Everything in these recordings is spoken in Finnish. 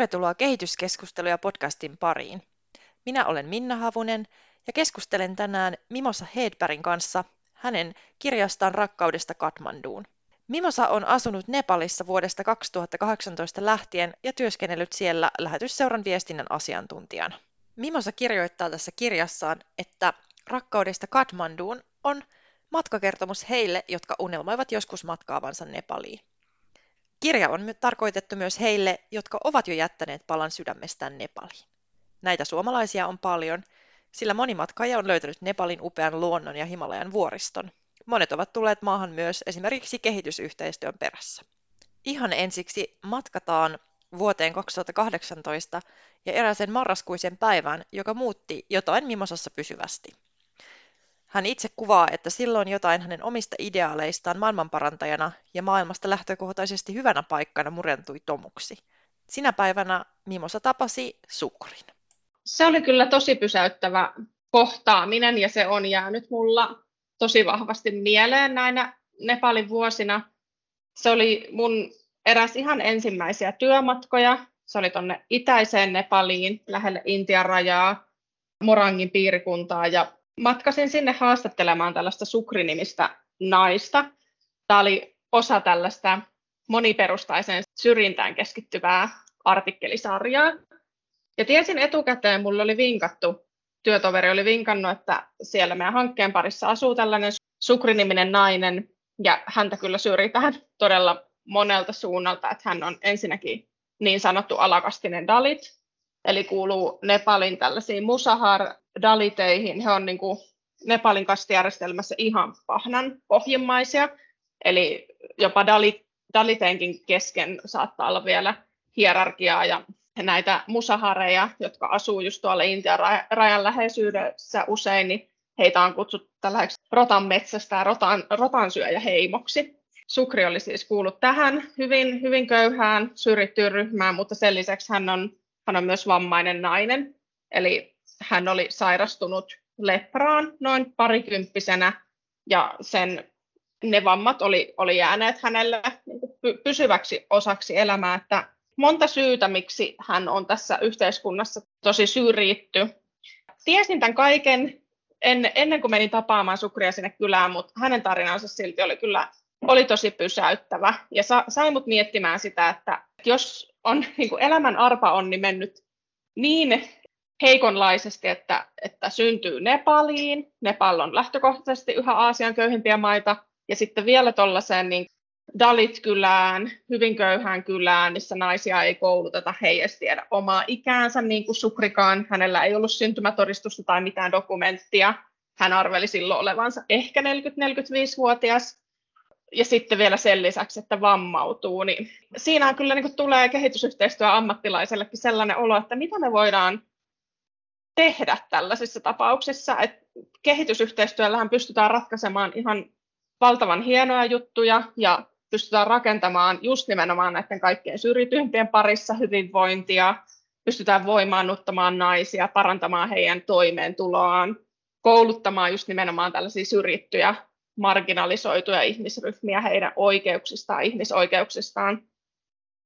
Tervetuloa kehityskeskusteluja podcastin pariin. Minä olen Minna Havunen ja keskustelen tänään Mimosa Hedbergin kanssa hänen kirjastaan Rakkaudesta Katmanduun. Mimosa on asunut Nepalissa vuodesta 2018 lähtien ja työskennellyt siellä lähetysseuran viestinnän asiantuntijana. Mimosa kirjoittaa tässä kirjassaan, että Rakkaudesta Katmanduun on matkakertomus heille, jotka unelmoivat joskus matkaavansa Nepaliin. Kirja on tarkoitettu myös heille, jotka ovat jo jättäneet palan sydämestään Nepaliin. Näitä suomalaisia on paljon, sillä moni matkaaja on löytänyt Nepalin upean luonnon ja Himalajan vuoriston. Monet ovat tulleet maahan myös esimerkiksi kehitysyhteistyön perässä. Ihan ensiksi matkataan vuoteen 2018 ja erääseen marraskuisen päivään, joka muutti jotain Mimosassa pysyvästi. Hän itse kuvaa, että silloin jotain hänen omista ideaaleistaan maailmanparantajana ja maailmasta lähtökohtaisesti hyvänä paikkana murentui tomuksi. Sinä päivänä Mimosa tapasi Sukrin. Se oli kyllä tosi pysäyttävä kohtaaminen ja se on jäänyt mulla tosi vahvasti mieleen näinä Nepalin vuosina. Se oli mun eräs ihan ensimmäisiä työmatkoja. Se oli tuonne itäiseen Nepaliin, lähelle Intian rajaa, Morangin piirikuntaa ja matkasin sinne haastattelemaan tällaista Sukrinimistä naista. Tämä oli osa tällaista moniperustaiseen syrjintään keskittyvää artikkelisarjaa. Ja tiesin etukäteen, mulle oli vinkattu, työtoveri oli vinkannut, että siellä meidän hankkeen parissa asuu tällainen Sukriniminen nainen, ja häntä kyllä syrjitään todella monelta suunnalta, että hän on ensinnäkin niin sanottu alakastinen Dalit, eli kuuluu Nepalin tällaisiin Musahar daliteihin, he on niin kuin Nepalin kastijärjestelmässä ihan pahnan pohjimmaisia, eli jopa dalit, daliteinkin kesken saattaa olla vielä hierarkiaa ja näitä musahareja, jotka asuu just tuolla Intian rajan läheisyydessä usein, niin heitä on kutsuttu tällaiseksi rotan metsästä ja rotan, rotansyöjäheimoksi. Sukri oli siis kuullut tähän hyvin, hyvin köyhään syrjittyyn ryhmään, mutta sen lisäksi hän on, hän on myös vammainen nainen. Eli hän oli sairastunut lepraan noin parikymppisenä ja sen ne vammat oli, oli jääneet hänelle niin pysyväksi osaksi elämää, että monta syytä, miksi hän on tässä yhteiskunnassa tosi syrjitty. Tiesin tämän kaiken en, ennen kuin menin tapaamaan Sukria sinne kylään, mutta hänen tarinansa silti oli kyllä oli tosi pysäyttävä ja sa, sai mut miettimään sitä, että jos on niin kuin elämän arpa onni mennyt niin heikonlaisesti, että, että syntyy Nepaliin. Nepal on lähtökohtaisesti yhä Aasian köyhimpiä maita. Ja sitten vielä tuollaiseen niin Dalit-kylään, hyvin köyhään kylään, missä naisia ei kouluteta, he ei edes tiedä omaa ikäänsä, niin kuin Sukrikaan. Hänellä ei ollut syntymätodistusta tai mitään dokumenttia. Hän arveli silloin olevansa ehkä 40-45-vuotias. Ja sitten vielä sen lisäksi, että vammautuu. Niin siinä kyllä niin tulee kehitysyhteistyö ammattilaisellekin sellainen olo, että mitä me voidaan tehdä tällaisissa tapauksissa. että kehitysyhteistyöllähän pystytään ratkaisemaan ihan valtavan hienoja juttuja ja pystytään rakentamaan just nimenomaan näiden kaikkein syrjityimpien parissa hyvinvointia, pystytään voimaannuttamaan naisia, parantamaan heidän toimeentuloaan, kouluttamaan just nimenomaan tällaisia syrjittyjä, marginalisoituja ihmisryhmiä heidän oikeuksistaan, ihmisoikeuksistaan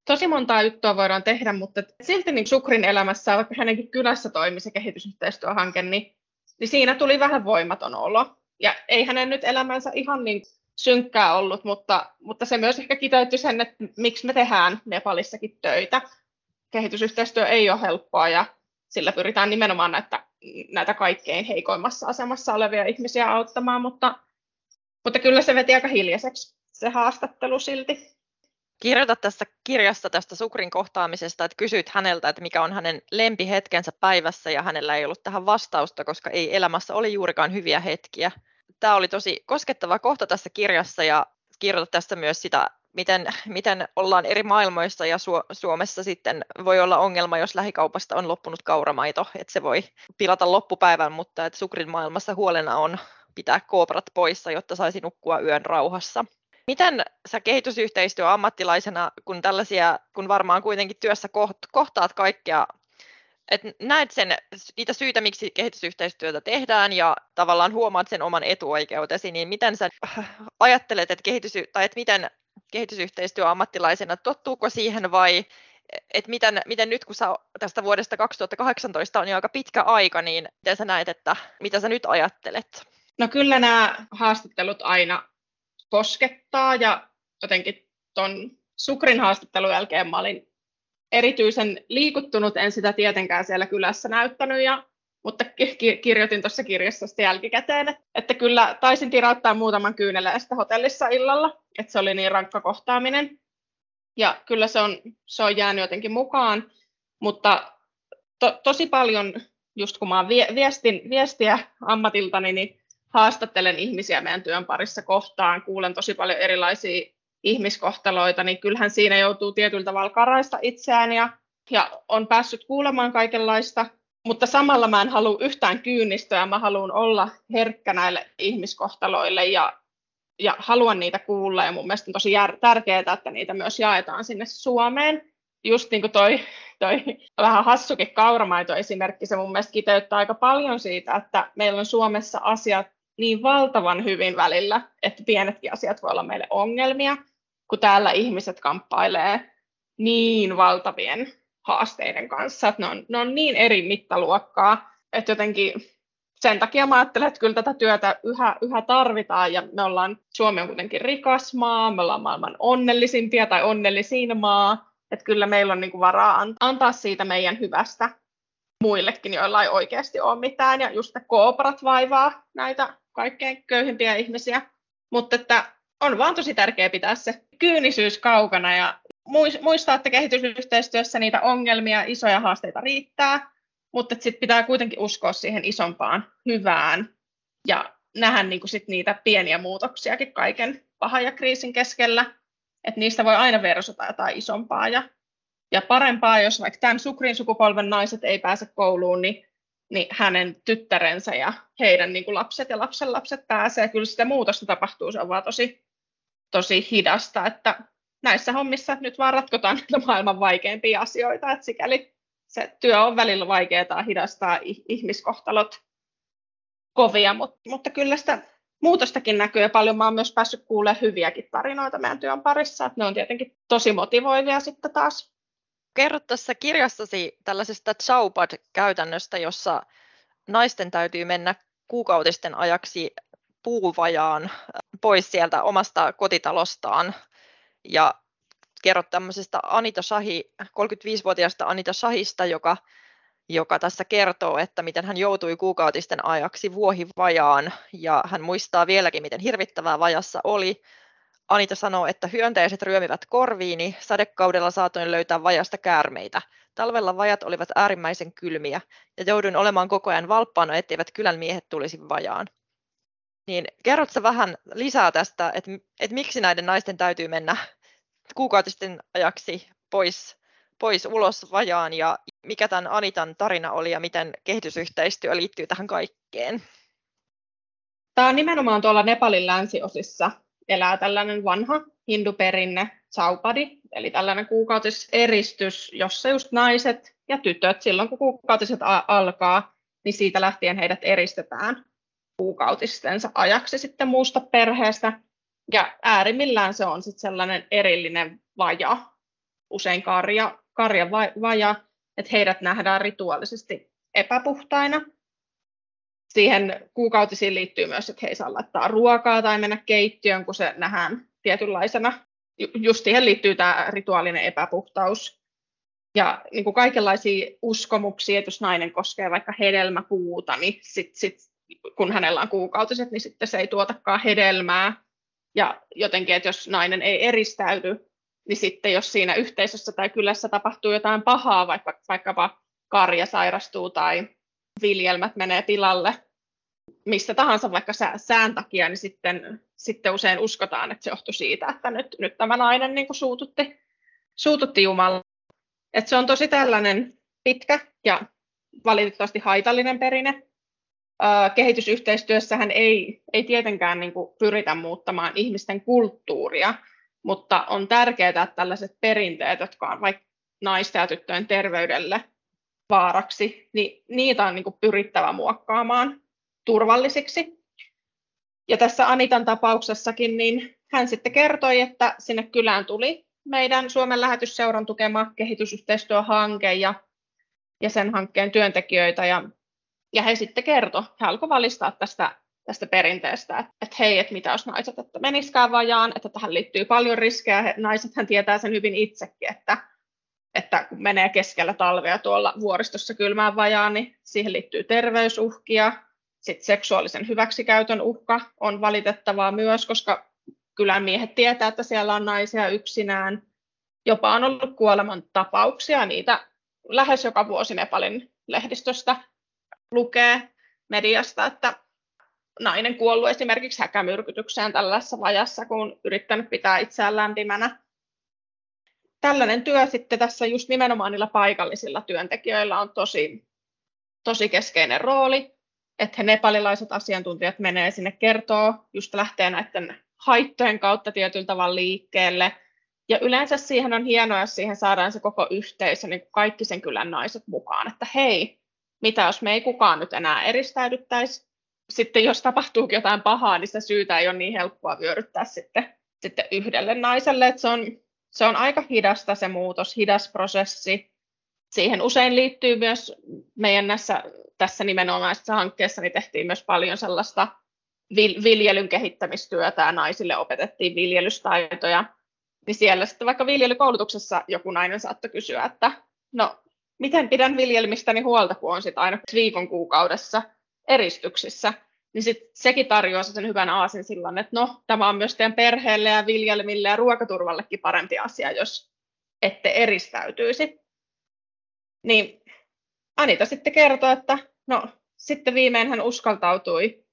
tosi montaa juttua voidaan tehdä, mutta silti niin Sukrin elämässä, vaikka hänenkin kylässä toimi se kehitysyhteistyöhanke, niin, niin siinä tuli vähän voimaton olo. Ja ei hänen nyt elämänsä ihan niin synkkää ollut, mutta, mutta se myös ehkä kiteytti sen, että miksi me tehdään Nepalissakin töitä. Kehitysyhteistyö ei ole helppoa ja sillä pyritään nimenomaan näitä, näitä kaikkein heikoimmassa asemassa olevia ihmisiä auttamaan, mutta, mutta kyllä se veti aika hiljaiseksi se haastattelu silti kirjoita tässä kirjassa tästä Sukrin kohtaamisesta, että kysyit häneltä, että mikä on hänen lempihetkensä päivässä ja hänellä ei ollut tähän vastausta, koska ei elämässä oli juurikaan hyviä hetkiä. Tämä oli tosi koskettava kohta tässä kirjassa ja kirjoita tästä myös sitä, miten, miten ollaan eri maailmoissa ja Suomessa sitten voi olla ongelma, jos lähikaupasta on loppunut kauramaito, että se voi pilata loppupäivän, mutta että Sukrin maailmassa huolena on pitää kooprat poissa, jotta saisi nukkua yön rauhassa. Miten sä kehitysyhteistyö ammattilaisena, kun tällaisia, kun varmaan kuitenkin työssä kohtaat kaikkea, että näet sen, niitä syitä, miksi kehitysyhteistyötä tehdään ja tavallaan huomaat sen oman etuoikeutesi, niin miten sä ajattelet, että, kehitys, tai että miten kehitysyhteistyö ammattilaisena, tottuuko siihen vai että miten, miten nyt kun sä tästä vuodesta 2018 on jo aika pitkä aika, niin miten sä näet, että mitä sä nyt ajattelet? No kyllä nämä haastattelut aina koskettaa ja jotenkin ton Sukrin haastattelun jälkeen mä olin erityisen liikuttunut, en sitä tietenkään siellä kylässä näyttänyt, ja, mutta ki- kirjoitin tuossa kirjassa sitten jälkikäteen, että, kyllä taisin tirauttaa muutaman kyyneleen sitä hotellissa illalla, että se oli niin rankka kohtaaminen. Ja kyllä se on, se on jäänyt jotenkin mukaan, mutta to, tosi paljon, just kun mä oon viestin, viestiä ammatiltani, niin haastattelen ihmisiä meidän työn parissa kohtaan, kuulen tosi paljon erilaisia ihmiskohtaloita, niin kyllähän siinä joutuu tietyllä tavalla karaista itseään ja, ja on päässyt kuulemaan kaikenlaista, mutta samalla mä en halua yhtään kyynistöä, mä haluan olla herkkä näille ihmiskohtaloille ja, ja haluan niitä kuulla ja mun mielestä on tosi jär, tärkeää, että niitä myös jaetaan sinne Suomeen. Just niin kuin toi, toi vähän hassukin kauramaito esimerkki, se mun mielestä kiteyttää aika paljon siitä, että meillä on Suomessa asiat niin valtavan hyvin välillä, että pienetkin asiat voi olla meille ongelmia, kun täällä ihmiset kamppailee niin valtavien haasteiden kanssa, että ne on, ne on niin eri mittaluokkaa, että jotenkin sen takia mä ajattelen, että kyllä tätä työtä yhä, yhä tarvitaan ja me ollaan, Suomi on kuitenkin rikas maa, me ollaan maailman onnellisimpia tai onnellisin maa, että kyllä meillä on niin kuin varaa antaa siitä meidän hyvästä muillekin, joilla ei oikeasti ole mitään ja just ne kooprat vaivaa näitä kaikkein köyhimpiä ihmisiä, mutta että on vaan tosi tärkeää pitää se kyynisyys kaukana ja muistaa, että kehitysyhteistyössä niitä ongelmia, isoja haasteita riittää, mutta sitten pitää kuitenkin uskoa siihen isompaan hyvään ja nähdä niin sit niitä pieniä muutoksiakin kaiken pahan ja kriisin keskellä, että niistä voi aina versata jotain isompaa ja, ja parempaa, jos vaikka tämän sukrin sukupolven naiset ei pääse kouluun, niin niin hänen tyttärensä ja heidän niin kuin lapset ja lapsenlapset pääsee. Kyllä sitä muutosta tapahtuu, se on vaan tosi, tosi hidasta, että näissä hommissa nyt vaan ratkotaan näitä maailman vaikeimpia asioita, että sikäli se työ on välillä vaikeaa hidastaa ihmiskohtalot kovia, mutta, mutta kyllä sitä muutostakin näkyy. Ja paljon mä oon myös päässyt kuulemaan hyviäkin tarinoita meidän työn parissa, että ne on tietenkin tosi motivoivia sitten taas Kerrot tässä kirjassasi tällaisesta Chaupad-käytännöstä, jossa naisten täytyy mennä kuukautisten ajaksi puuvajaan pois sieltä omasta kotitalostaan. Ja kerrot tämmöisestä Anita Shahi, 35-vuotiaasta Anita Shahista, joka, joka tässä kertoo, että miten hän joutui kuukautisten ajaksi vuohivajaan. Ja hän muistaa vieläkin, miten hirvittävää vajassa oli Anita sanoo, että hyönteiset ryömivät korviini, sadekaudella saatoin löytää vajasta käärmeitä. Talvella vajat olivat äärimmäisen kylmiä ja jouduin olemaan koko ajan valppaana, etteivät kylän miehet tulisi vajaan. Niin kerrotko vähän lisää tästä, että, että miksi näiden naisten täytyy mennä kuukautisten ajaksi pois, pois ulos vajaan ja mikä tämän Anitan tarina oli ja miten kehitysyhteistyö liittyy tähän kaikkeen? Tämä on nimenomaan tuolla Nepalin länsiosissa elää tällainen vanha hinduperinne saupadi, eli tällainen kuukautiseristys, jossa just naiset ja tytöt, silloin kun kuukautiset alkaa, niin siitä lähtien heidät eristetään kuukautistensa ajaksi sitten muusta perheestä. Ja äärimmillään se on sitten sellainen erillinen vaja, usein karja, karja vaja, että heidät nähdään rituaalisesti epäpuhtaina siihen kuukautisiin liittyy myös, että he ei saa laittaa ruokaa tai mennä keittiöön, kun se nähdään tietynlaisena. Just siihen liittyy tämä rituaalinen epäpuhtaus. Ja niin kuin kaikenlaisia uskomuksia, että jos nainen koskee vaikka hedelmäpuuta, niin sit, sit, kun hänellä on kuukautiset, niin sitten se ei tuotakaan hedelmää. Ja jotenkin, että jos nainen ei eristäydy, niin sitten jos siinä yhteisössä tai kylässä tapahtuu jotain pahaa, vaikka, vaikkapa karja sairastuu tai viljelmät menee tilalle mistä tahansa vaikka sään takia, niin sitten, sitten usein uskotaan, että se johtui siitä, että nyt, nyt tämä nainen niin kuin suututti, suututti Jumala. Että se on tosi tällainen pitkä ja valitettavasti haitallinen perinne. Kehitysyhteistyössähän ei, ei tietenkään niin kuin pyritä muuttamaan ihmisten kulttuuria, mutta on tärkeää, että tällaiset perinteet, jotka on vaikka naisten ja tyttöjen terveydelle vaaraksi, niin niitä on niin kuin pyrittävä muokkaamaan turvallisiksi. Ja tässä Anitan tapauksessakin, niin hän sitten kertoi, että sinne kylään tuli meidän Suomen lähetysseuran tukema kehitysyhteistyöhanke ja, ja sen hankkeen työntekijöitä. Ja, ja he sitten kertoi, he alkoivat valistaa tästä, tästä perinteestä, että, että hei, että mitä jos naiset, että meniskään vajaan, että tähän liittyy paljon riskejä. He, naisethan tietää sen hyvin itsekin, että, että kun menee keskellä talvea tuolla vuoristossa kylmään vajaan, niin siihen liittyy terveysuhkia. Sitten seksuaalisen hyväksikäytön uhka on valitettavaa myös, koska kylän miehet tietää, että siellä on naisia yksinään. Jopa on ollut kuoleman tapauksia, niitä lähes joka vuosi Nepalin lehdistöstä lukee mediasta, että nainen kuollut esimerkiksi häkämyrkytykseen tällaisessa vajassa, kun yrittänyt pitää itseään lämpimänä. Tällainen työ sitten tässä just nimenomaan niillä paikallisilla työntekijöillä on tosi, tosi keskeinen rooli, että he nepalilaiset asiantuntijat menee sinne kertoo, just lähtee näiden haittojen kautta tietyllä tavalla liikkeelle. Ja yleensä siihen on hienoa, jos siihen saadaan se koko yhteisö, niin kaikki sen kylän naiset mukaan, että hei, mitä jos me ei kukaan nyt enää eristäydyttäisi. Sitten jos tapahtuukin jotain pahaa, niin sitä syytä ei ole niin helppoa vyöryttää sitten, sitten yhdelle naiselle. Että se, on, se on aika hidasta se muutos, hidas prosessi. Siihen usein liittyy myös meidän näissä, tässä nimenomaisessa hankkeessa, niin tehtiin myös paljon sellaista viljelyn kehittämistyötä ja naisille opetettiin viljelystaitoja, niin siellä sitten vaikka viljelykoulutuksessa joku nainen saattoi kysyä, että no miten pidän viljelmistäni huolta, kun on sitten aina viikon kuukaudessa eristyksissä, niin sit sekin tarjoaa sen hyvän aasin silloin, että no, tämä on myös teidän perheelle ja viljelmille ja ruokaturvallekin parempi asia, jos ette eristäytyisi. Niin Anita sitten kertoi, että no, sitten viimein hän uskaltautui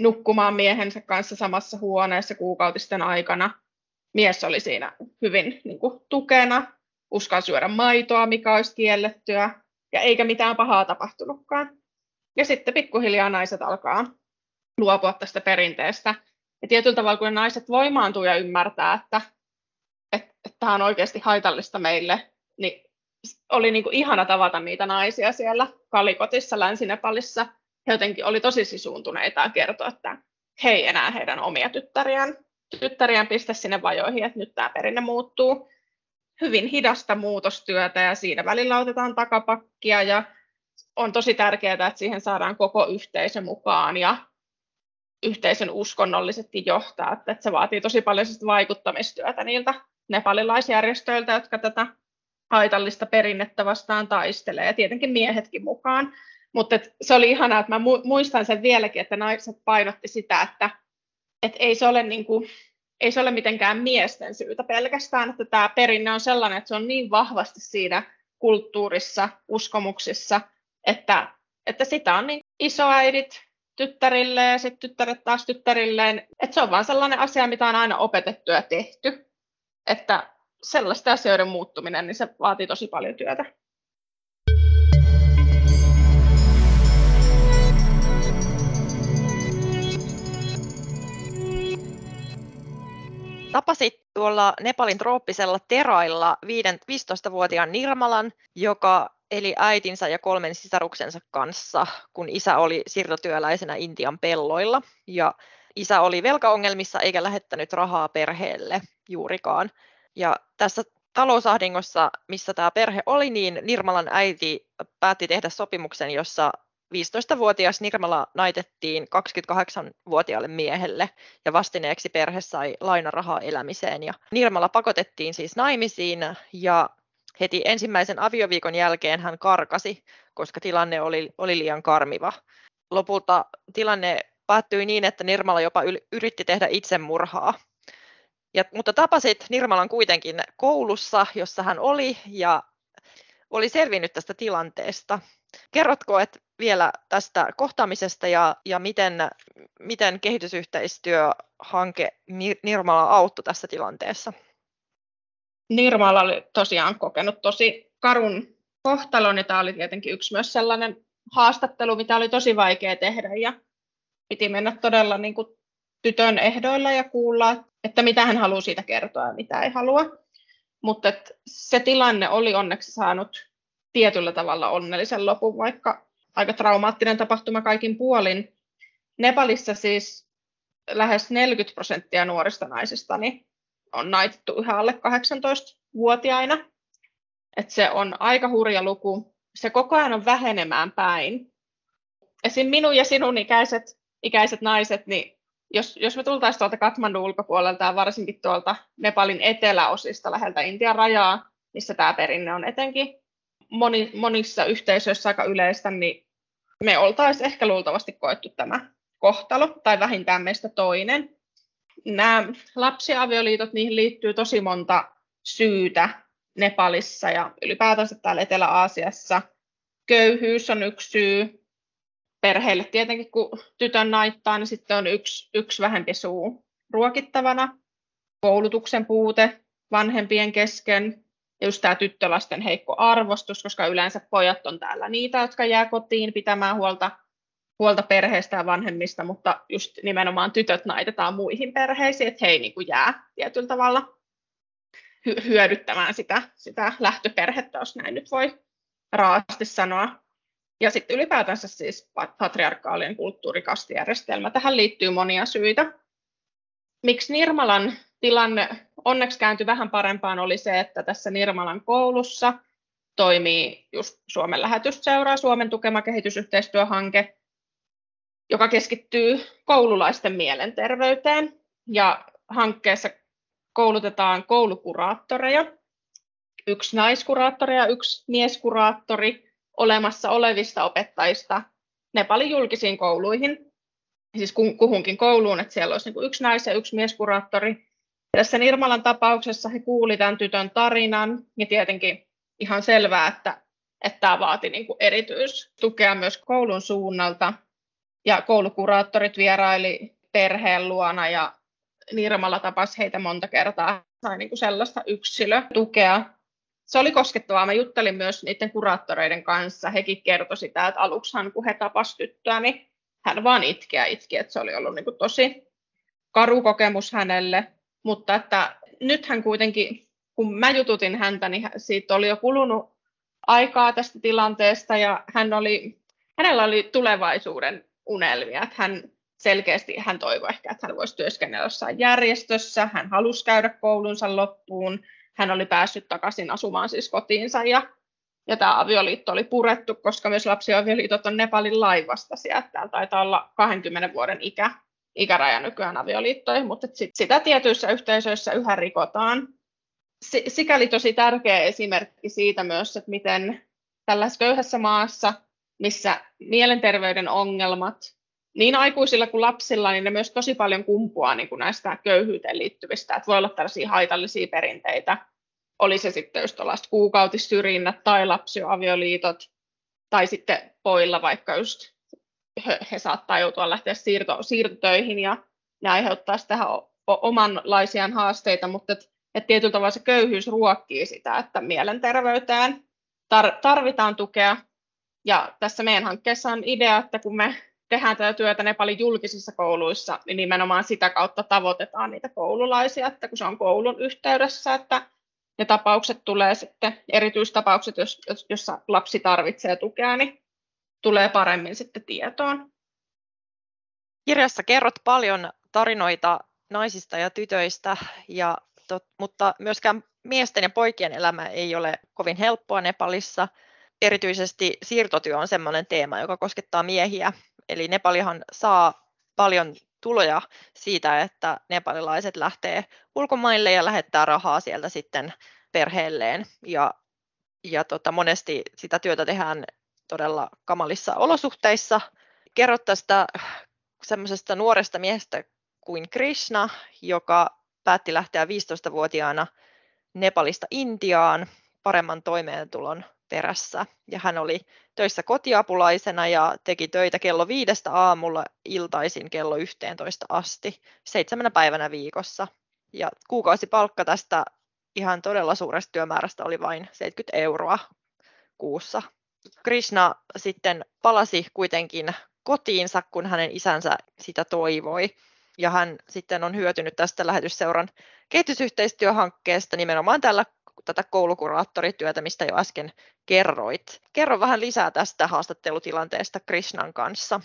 nukkumaan miehensä kanssa samassa huoneessa kuukautisten aikana. Mies oli siinä hyvin niin kuin, tukena, uskalsi syödä maitoa, mikä olisi kiellettyä, ja eikä mitään pahaa tapahtunutkaan. Ja sitten pikkuhiljaa naiset alkaa luopua tästä perinteestä. Ja tietyllä tavalla, kun naiset voimaantuu ja ymmärtää, että, että, tämä on oikeasti haitallista meille, niin oli niin kuin ihana tavata niitä naisia siellä Kalikotissa, Länsi-Nepalissa, he jotenkin oli tosi sisuuntuneita ja kertoi, että he ei enää heidän omia tyttäriään, tyttäriään pistä sinne vajoihin, että nyt tämä perinne muuttuu. Hyvin hidasta muutostyötä ja siinä välillä otetaan takapakkia ja on tosi tärkeää, että siihen saadaan koko yhteisö mukaan ja yhteisön uskonnollisetkin johtaa, että se vaatii tosi paljon vaikuttamistyötä niiltä nepalilaisjärjestöiltä, jotka tätä haitallista perinnettä vastaan taistelee, ja tietenkin miehetkin mukaan. Mutta se oli ihanaa, että mä muistan sen vieläkin, että naiset painotti sitä, että et ei, se ole niinku, ei se ole mitenkään miesten syytä pelkästään, että tämä perinne on sellainen, että se on niin vahvasti siinä kulttuurissa, uskomuksissa, että, että sitä on niin isoäidit tyttärille ja sitten tyttäret taas tyttärilleen. Että se on vaan sellainen asia, mitä on aina opetettu ja tehty. Että sellaista asioiden muuttuminen, niin se vaatii tosi paljon työtä. Tapasit tuolla Nepalin trooppisella Terailla 15-vuotiaan Nirmalan, joka eli äitinsä ja kolmen sisaruksensa kanssa, kun isä oli siirtotyöläisenä Intian pelloilla. Ja isä oli velkaongelmissa eikä lähettänyt rahaa perheelle juurikaan. Ja tässä talousahdingossa, missä tämä perhe oli, niin Nirmalan äiti päätti tehdä sopimuksen, jossa 15-vuotias Nirmala naitettiin 28-vuotiaalle miehelle ja vastineeksi perhe sai lainarahaa elämiseen. Ja Nirmala pakotettiin siis naimisiin ja heti ensimmäisen avioviikon jälkeen hän karkasi, koska tilanne oli, oli liian karmiva. Lopulta tilanne päättyi niin, että Nirmala jopa yritti tehdä itsemurhaa. Ja, mutta tapasit Nirmalan kuitenkin koulussa, jossa hän oli, ja oli selvinnyt tästä tilanteesta. Kerrotko että vielä tästä kohtaamisesta ja, ja miten, miten kehitysyhteistyöhanke Nirmala auttoi tässä tilanteessa? Nirmala oli tosiaan kokenut tosi karun kohtalon ja tämä oli tietenkin yksi myös sellainen haastattelu, mitä oli tosi vaikea tehdä ja piti mennä todella niin kuin tytön ehdoilla ja kuulla, että mitä hän haluaa siitä kertoa ja mitä ei halua. Mutta se tilanne oli onneksi saanut tietyllä tavalla onnellisen lopun, vaikka aika traumaattinen tapahtuma kaikin puolin. Nepalissa siis lähes 40 prosenttia nuorista naisista niin on naitettu yhä alle 18-vuotiaina. Et se on aika hurja luku. Se koko ajan on vähenemään päin. Esim. minun ja sinun ikäiset, ikäiset naiset, niin jos, jos me tultaisiin tuolta Katmandun ulkopuolelta ja varsinkin tuolta Nepalin eteläosista läheltä Intian rajaa, missä tämä perinne on etenkin moni, monissa yhteisöissä aika yleistä, niin me oltaisiin ehkä luultavasti koettu tämä kohtalo, tai vähintään meistä toinen. Nämä lapsiavioliitot, niihin liittyy tosi monta syytä Nepalissa ja ylipäätänsä täällä Etelä-Aasiassa. Köyhyys on yksi syy. Perheille tietenkin, kun tytön naittaa, niin sitten on yksi, yksi vähempi suu ruokittavana. Koulutuksen puute vanhempien kesken, ja just tämä tyttölasten heikko arvostus, koska yleensä pojat on täällä niitä, jotka jää kotiin pitämään huolta, huolta perheestä ja vanhemmista, mutta just nimenomaan tytöt naitetaan muihin perheisiin, että he ei niin kuin jää tietyllä tavalla hyödyttämään sitä, sitä lähtöperhettä, jos näin nyt voi raasti sanoa. Ja sitten ylipäätänsä siis patriarkaalien kulttuurikastijärjestelmä. Tähän liittyy monia syitä. Miksi Nirmalan tilanne onneksi kääntyi vähän parempaan oli se, että tässä Nirmalan koulussa toimii just Suomen lähetysseura, Suomen tukema kehitysyhteistyöhanke, joka keskittyy koululaisten mielenterveyteen. Ja hankkeessa koulutetaan koulukuraattoreja, yksi naiskuraattori ja yksi mieskuraattori olemassa olevista opettajista Nepalin julkisiin kouluihin, siis kuhunkin kouluun, että siellä olisi niin yksi nais- ja yksi mieskuraattori, tässä Nirmalan tapauksessa he kuuli tämän tytön tarinan ja tietenkin ihan selvää, että, että tämä vaati niin erityistukea myös koulun suunnalta. Ja koulukuraattorit vieraili perheen luona ja Nirmala tapasi heitä monta kertaa, sai niin kuin sellaista yksilötukea. Se oli koskettavaa. Mä juttelin myös niiden kuraattoreiden kanssa. Hekin kertoi sitä, että aluksihan kun he tapasivat tyttöä, niin hän vaan itki ja itki, että se oli ollut niin kuin tosi karu kokemus hänelle. Mutta että nythän kuitenkin, kun mä jututin häntä, niin siitä oli jo kulunut aikaa tästä tilanteesta ja hän oli, hänellä oli tulevaisuuden unelmia. Että hän selkeästi hän toivoi ehkä, että hän voisi työskennellä jossain järjestössä, hän halusi käydä koulunsa loppuun, hän oli päässyt takaisin asumaan siis kotiinsa ja, ja tämä avioliitto oli purettu, koska myös lapsiavioliitot on Nepalin laivastaisia, että täällä taitaa olla 20 vuoden ikä, ikäraja nykyään avioliittoihin, mutta sit sitä tietyissä yhteisöissä yhä rikotaan. Sikäli tosi tärkeä esimerkki siitä myös, että miten tällaisessa köyhässä maassa, missä mielenterveyden ongelmat niin aikuisilla kuin lapsilla, niin ne myös tosi paljon kumpuaa niin kuin näistä köyhyyteen liittyvistä, että voi olla tällaisia haitallisia perinteitä, oli se sitten just kuukautissyrjinnät tai lapsioavioliitot, tai sitten poilla vaikka just he, he saattaa joutua lähteä siirto, siirtotöihin ja ne aiheuttaa tähän omanlaisiaan haasteita, mutta et, et tietyllä tavalla se köyhyys ruokkii sitä, että mielenterveyteen tar, tarvitaan tukea. Ja tässä meidän hankkeessa on idea, että kun me tehdään tätä työtä Nepalin julkisissa kouluissa, niin nimenomaan sitä kautta tavoitetaan niitä koululaisia, että kun se on koulun yhteydessä, että ne tapaukset tulee sitten, erityistapaukset, jos, jos, jossa lapsi tarvitsee tukea, niin tulee paremmin sitten tietoon. Kirjassa kerrot paljon tarinoita naisista ja tytöistä, ja tot, mutta myöskään miesten ja poikien elämä ei ole kovin helppoa Nepalissa. Erityisesti siirtotyö on sellainen teema, joka koskettaa miehiä. Eli Nepalihan saa paljon tuloja siitä, että nepalilaiset lähtee ulkomaille ja lähettää rahaa sieltä sitten perheelleen. Ja, ja tota, monesti sitä työtä tehdään todella kamalissa olosuhteissa. Kerro tästä semmoisesta nuoresta miehestä kuin Krishna, joka päätti lähteä 15-vuotiaana Nepalista Intiaan paremman toimeentulon perässä. Ja hän oli töissä kotiapulaisena ja teki töitä kello viidestä aamulla iltaisin kello 11 asti, seitsemänä päivänä viikossa. Ja kuukausipalkka tästä ihan todella suuresta työmäärästä oli vain 70 euroa kuussa. Krishna sitten palasi kuitenkin kotiinsa, kun hänen isänsä sitä toivoi. Ja hän sitten on hyötynyt tästä lähetysseuran kehitysyhteistyöhankkeesta nimenomaan tällä tätä koulukuraattorityötä, mistä jo äsken kerroit. Kerro vähän lisää tästä haastattelutilanteesta Krishnan kanssa.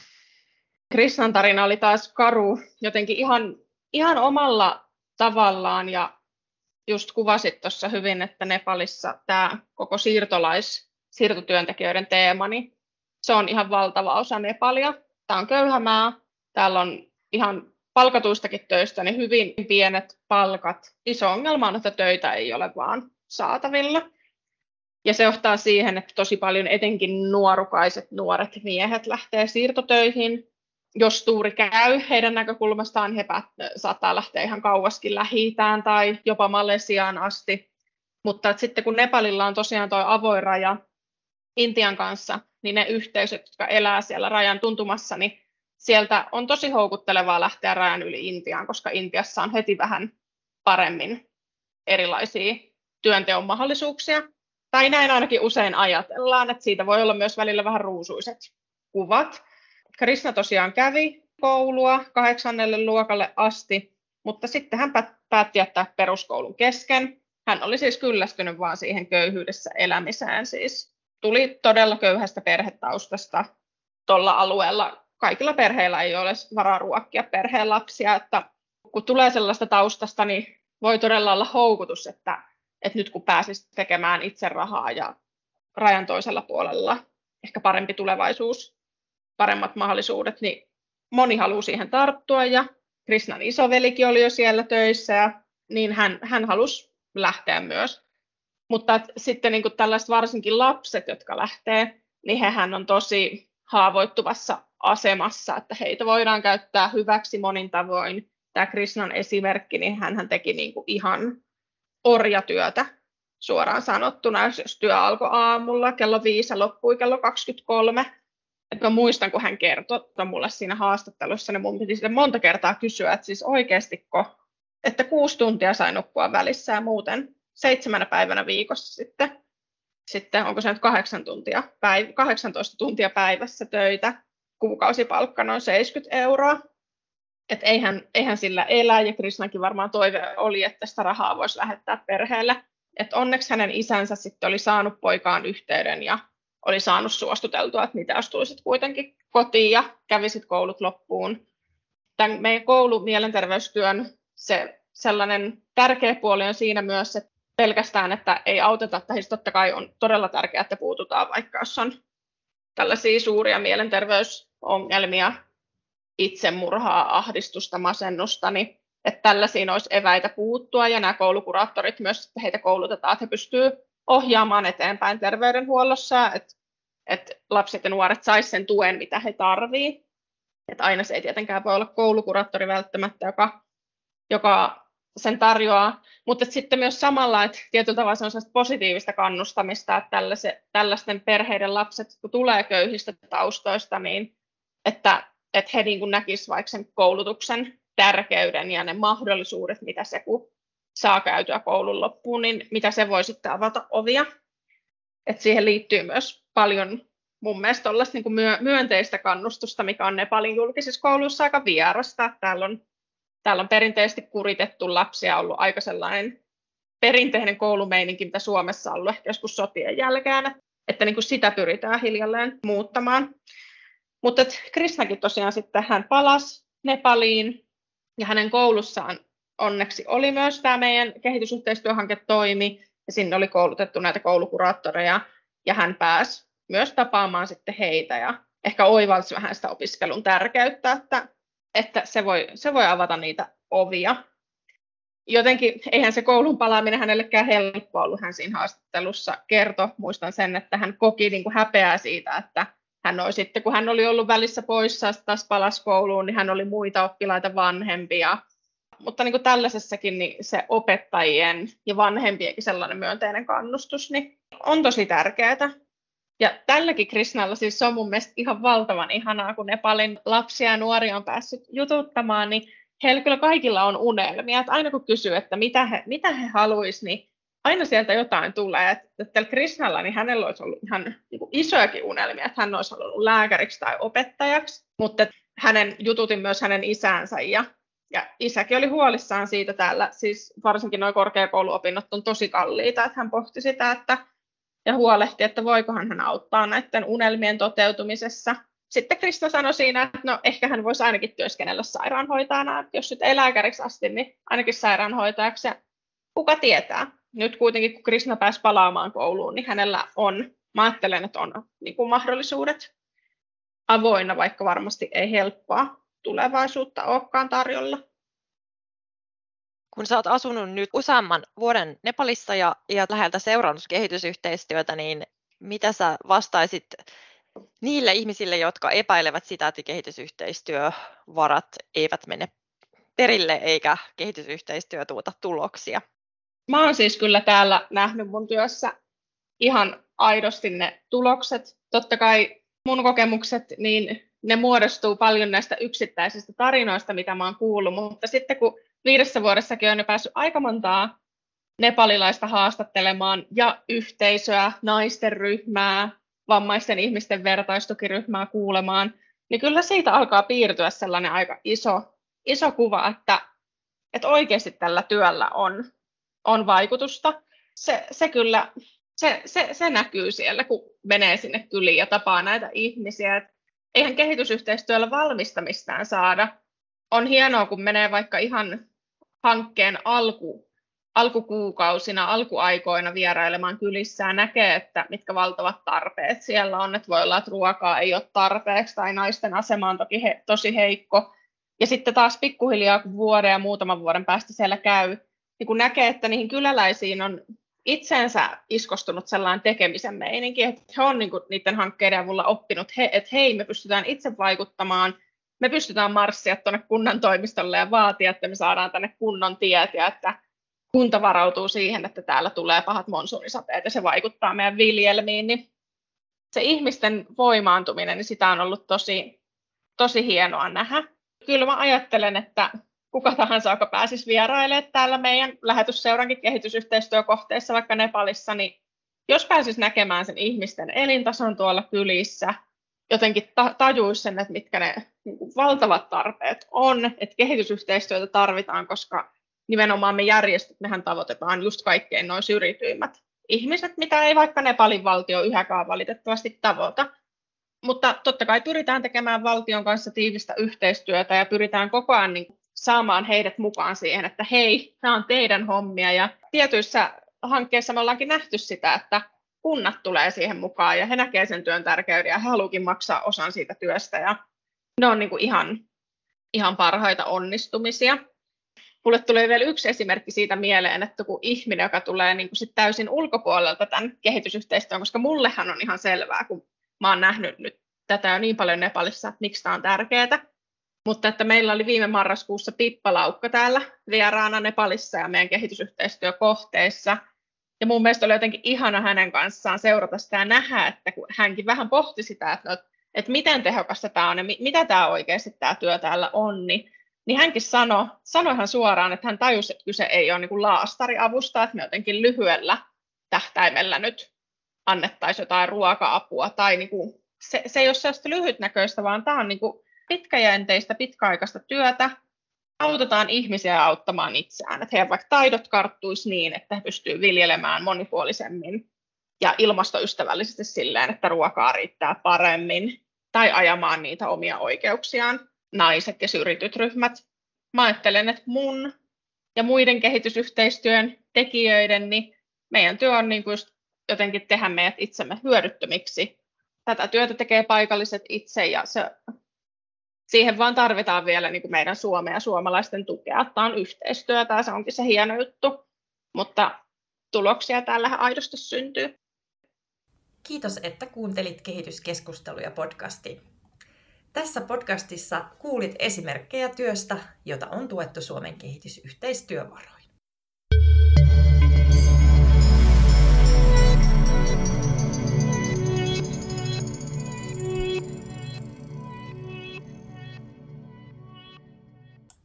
Krishnan tarina oli taas karu, jotenkin ihan, ihan omalla tavallaan ja just kuvasit tuossa hyvin, että Nepalissa tämä koko siirtolais, siirtotyöntekijöiden teema, niin se on ihan valtava osa Nepalia. Tämä on köyhä maa, täällä on ihan palkatuistakin töistä niin hyvin pienet palkat. Iso ongelma on, että töitä ei ole vaan saatavilla. Ja se johtaa siihen, että tosi paljon etenkin nuorukaiset nuoret miehet lähtee siirtotöihin. Jos tuuri käy heidän näkökulmastaan, he päät- saattaa lähteä ihan kauaskin lähi tai jopa Malesiaan asti. Mutta että sitten kun Nepalilla on tosiaan tuo avoin raja Intian kanssa, niin ne yhteisöt, jotka elää siellä rajan tuntumassa, niin sieltä on tosi houkuttelevaa lähteä rajan yli Intiaan, koska Intiassa on heti vähän paremmin erilaisia työnteon mahdollisuuksia. Tai näin ainakin usein ajatellaan, että siitä voi olla myös välillä vähän ruusuiset kuvat. Krishna tosiaan kävi koulua kahdeksannelle luokalle asti, mutta sitten hän päätti jättää peruskoulun kesken. Hän oli siis kyllästynyt vaan siihen köyhyydessä elämiseen. Siis tuli todella köyhästä perhetaustasta tuolla alueella kaikilla perheillä ei ole varaa ruokkia perheen lapsia, että kun tulee sellaista taustasta, niin voi todella olla houkutus, että, että nyt kun pääsisi tekemään itse rahaa ja rajan toisella puolella ehkä parempi tulevaisuus, paremmat mahdollisuudet, niin moni haluaa siihen tarttua ja Krishnan isovelikin oli jo siellä töissä ja niin hän, hän halusi lähteä myös. Mutta sitten niin tällaiset varsinkin lapset, jotka lähtee, niin hehän on tosi haavoittuvassa asemassa, että heitä voidaan käyttää hyväksi monin tavoin. Tämä Krishnan esimerkki, niin hän teki niin kuin ihan orjatyötä suoraan sanottuna, jos työ alkoi aamulla kello viisi ja loppui kello 23. Et mä muistan, kun hän kertoi mulle siinä haastattelussa, niin mun piti monta kertaa kysyä, että siis oikeastiko, että kuusi tuntia sai nukkua välissä ja muuten seitsemänä päivänä viikossa sitten, sitten onko se nyt kahdeksan tuntia, päiv- 18 tuntia päivässä töitä, kuukausipalkka noin 70 euroa. Et eihän, eihän sillä elä, ja Krishnankin varmaan toive oli, että sitä rahaa voisi lähettää perheelle. Et onneksi hänen isänsä sitten oli saanut poikaan yhteyden ja oli saanut suostuteltua, että mitä jos tulisit kuitenkin kotiin ja kävisit koulut loppuun. Tämän meidän koulumielenterveystyön se sellainen tärkeä puoli on siinä myös, että pelkästään, että ei auteta, että siis totta kai on todella tärkeää, että puututaan, vaikka jos on tällaisia suuria mielenterveysongelmia, itsemurhaa, ahdistusta, masennusta, niin että tällaisiin olisi eväitä puuttua, ja nämä koulukuraattorit myös, että heitä koulutetaan, että he pystyvät ohjaamaan eteenpäin terveydenhuollossa, että, että lapset ja nuoret saisivat sen tuen, mitä he tarvitsevat. Että aina se ei tietenkään voi olla koulukuraattori välttämättä, joka, joka sen tarjoaa, mutta sitten myös samalla, että tietyllä tavalla se on positiivista kannustamista, että tällaisten perheiden lapset, kun tulee köyhistä taustoista, niin että, että he niin näkisivät vaikka sen koulutuksen tärkeyden ja ne mahdollisuudet, mitä se kun saa käytyä koulun loppuun, niin mitä se voi sitten avata ovia. että siihen liittyy myös paljon mun mielestä niin myönteistä kannustusta, mikä on Nepalin julkisissa kouluissa aika vierasta. Täällä on täällä on perinteisesti kuritettu lapsia ollut aika sellainen perinteinen koulumeininki, mitä Suomessa on ollut ehkä joskus sotien jälkeen, että niin kuin sitä pyritään hiljalleen muuttamaan. Mutta Krisnakin tosiaan sitten hän palasi Nepaliin ja hänen koulussaan onneksi oli myös tämä meidän kehitysyhteistyöhanke toimi ja sinne oli koulutettu näitä koulukuraattoreja ja hän pääsi myös tapaamaan sitten heitä ja ehkä oivalsi vähän sitä opiskelun tärkeyttä, että että se voi, se voi avata niitä ovia. Jotenkin eihän se koulun palaaminen hänellekään helppoa ollut, hän siinä haastattelussa kertoi. Muistan sen, että hän koki niin kuin häpeää siitä, että hän oli sitten, kun hän oli ollut välissä poissa, taas palasi kouluun, niin hän oli muita oppilaita vanhempia. Mutta niin kuin tällaisessakin niin se opettajien ja vanhempienkin sellainen myönteinen kannustus niin on tosi tärkeää. Ja tälläkin Krishnalla siis se on mun mielestä ihan valtavan ihanaa, kun Nepalin lapsia ja nuoria on päässyt jututtamaan, niin heillä kyllä kaikilla on unelmia. Että aina kun kysyy, että mitä he, mitä he haluaisivat, niin aina sieltä jotain tulee. Että tällä Krishnalla niin hänellä olisi ollut ihan niin kuin isojakin unelmia, että hän olisi halunnut lääkäriksi tai opettajaksi, mutta hänen jututin myös hänen isänsä ja ja isäkin oli huolissaan siitä täällä, siis varsinkin nuo korkeakouluopinnot on tosi kalliita, että hän pohti sitä, että ja huolehti, että voikohan hän auttaa näiden unelmien toteutumisessa. Sitten Krista sanoi siinä, että no ehkä hän voisi ainakin työskennellä sairaanhoitajana, jos nyt ei lääkäriksi asti, niin ainakin sairaanhoitajaksi. kuka tietää. Nyt kuitenkin, kun Krishna pääsi palaamaan kouluun, niin hänellä on, mä ajattelen, että on niin kuin mahdollisuudet avoinna, vaikka varmasti ei helppoa tulevaisuutta olekaan tarjolla. Kun sä oot asunut nyt useamman vuoden Nepalissa ja, ja läheltä seurannut kehitysyhteistyötä, niin mitä sä vastaisit niille ihmisille, jotka epäilevät sitä, että kehitysyhteistyövarat eivät mene perille eikä kehitysyhteistyö tuota tuloksia? Mä oon siis kyllä täällä nähnyt mun työssä ihan aidosti ne tulokset. Totta kai mun kokemukset, niin ne muodostuu paljon näistä yksittäisistä tarinoista, mitä mä oon kuullut, mutta sitten kun viidessä vuodessakin on jo päässyt aika montaa nepalilaista haastattelemaan ja yhteisöä, naisten ryhmää, vammaisten ihmisten vertaistukiryhmää kuulemaan, niin kyllä siitä alkaa piirtyä sellainen aika iso, iso kuva, että, että oikeasti tällä työllä on, on vaikutusta. Se, se kyllä se, se, se näkyy siellä, kun menee sinne kyliin ja tapaa näitä ihmisiä. Et eihän kehitysyhteistyöllä valmistamistään saada. On hienoa, kun menee vaikka ihan hankkeen alku, alkukuukausina, alkuaikoina vierailemaan kylissä ja näkee, että mitkä valtavat tarpeet siellä on. Että voi olla, että ruokaa ei ole tarpeeksi tai naisten asema on toki he, tosi heikko. Ja sitten taas pikkuhiljaa, kun vuoden ja muutaman vuoden päästä siellä käy, niin kun näkee, että niihin kyläläisiin on itseensä iskostunut sellainen tekemisen meininki, että he on niin niiden hankkeiden avulla oppinut, he, että hei, me pystytään itse vaikuttamaan, me pystytään marssia tuonne kunnan toimistolle ja vaatia, että me saadaan tänne kunnon tiet ja että kunta varautuu siihen, että täällä tulee pahat monsuunisateet ja se vaikuttaa meidän viljelmiin, niin se ihmisten voimaantuminen, niin sitä on ollut tosi, tosi hienoa nähdä. Kyllä mä ajattelen, että kuka tahansa, joka pääsisi vierailemaan täällä meidän lähetysseurankin kehitysyhteistyökohteissa, vaikka Nepalissa, niin jos pääsisi näkemään sen ihmisten elintason tuolla kylissä, jotenkin ta- tajuisi sen, että mitkä ne niin valtavat tarpeet on, että kehitysyhteistyötä tarvitaan, koska nimenomaan me järjestöt, mehän tavoitetaan just kaikkein noin syrjityimmät ihmiset, mitä ei vaikka Nepalin valtio yhäkään valitettavasti tavoita. Mutta totta kai pyritään tekemään valtion kanssa tiivistä yhteistyötä ja pyritään koko ajan niin saamaan heidät mukaan siihen, että hei, tämä on teidän hommia. Ja tietyissä hankkeissa me ollaankin nähty sitä, että kunnat tulee siihen mukaan ja he näkevät sen työn tärkeyden ja he haluavat maksaa osan siitä työstä. Ja ne on niin kuin ihan, ihan parhaita onnistumisia. Mulle tulee vielä yksi esimerkki siitä mieleen, että kun ihminen, joka tulee niin kuin sit täysin ulkopuolelta tämän kehitysyhteistyön, koska mullehan on ihan selvää, kun mä oon nähnyt nyt tätä jo niin paljon Nepalissa, että miksi tämä on tärkeää, mutta että meillä oli viime marraskuussa Pippa Laukka täällä vieraana Nepalissa ja meidän kehitysyhteistyökohteissa. Ja mun mielestä oli jotenkin ihana hänen kanssaan seurata sitä ja nähdä, että kun hänkin vähän pohti sitä, että, no, että miten tehokasta tämä on ja mitä tämä oikeasti tämä työ täällä on, niin, niin hänkin sanoi, sanoi ihan suoraan, että hän tajusi, että kyse ei ole niin laastariavusta, että me jotenkin lyhyellä tähtäimellä nyt annettaisiin jotain ruoka-apua tai niin kuin, se, se ei ole sellaista lyhytnäköistä, vaan tämä on niin kuin pitkäjänteistä, pitkäaikaista työtä, autetaan ihmisiä auttamaan itseään, että heidän vaikka taidot karttuisi niin, että he pystyvät viljelemään monipuolisemmin ja ilmastoystävällisesti silleen, että ruokaa riittää paremmin, tai ajamaan niitä omia oikeuksiaan, naiset ja syrjityt ryhmät. Mä ajattelen, että mun ja muiden kehitysyhteistyön tekijöiden, niin meidän työ on niin kuin jotenkin tehdä meidät itsemme hyödyttömiksi. Tätä työtä tekee paikalliset itse ja se siihen vaan tarvitaan vielä niin kuin meidän Suomea ja suomalaisten tukea. Tämä on yhteistyötä ja se onkin se hieno juttu, mutta tuloksia täällä aidosti syntyy. Kiitos, että kuuntelit kehityskeskusteluja podcastiin. Tässä podcastissa kuulit esimerkkejä työstä, jota on tuettu Suomen kehitysyhteistyövaroin.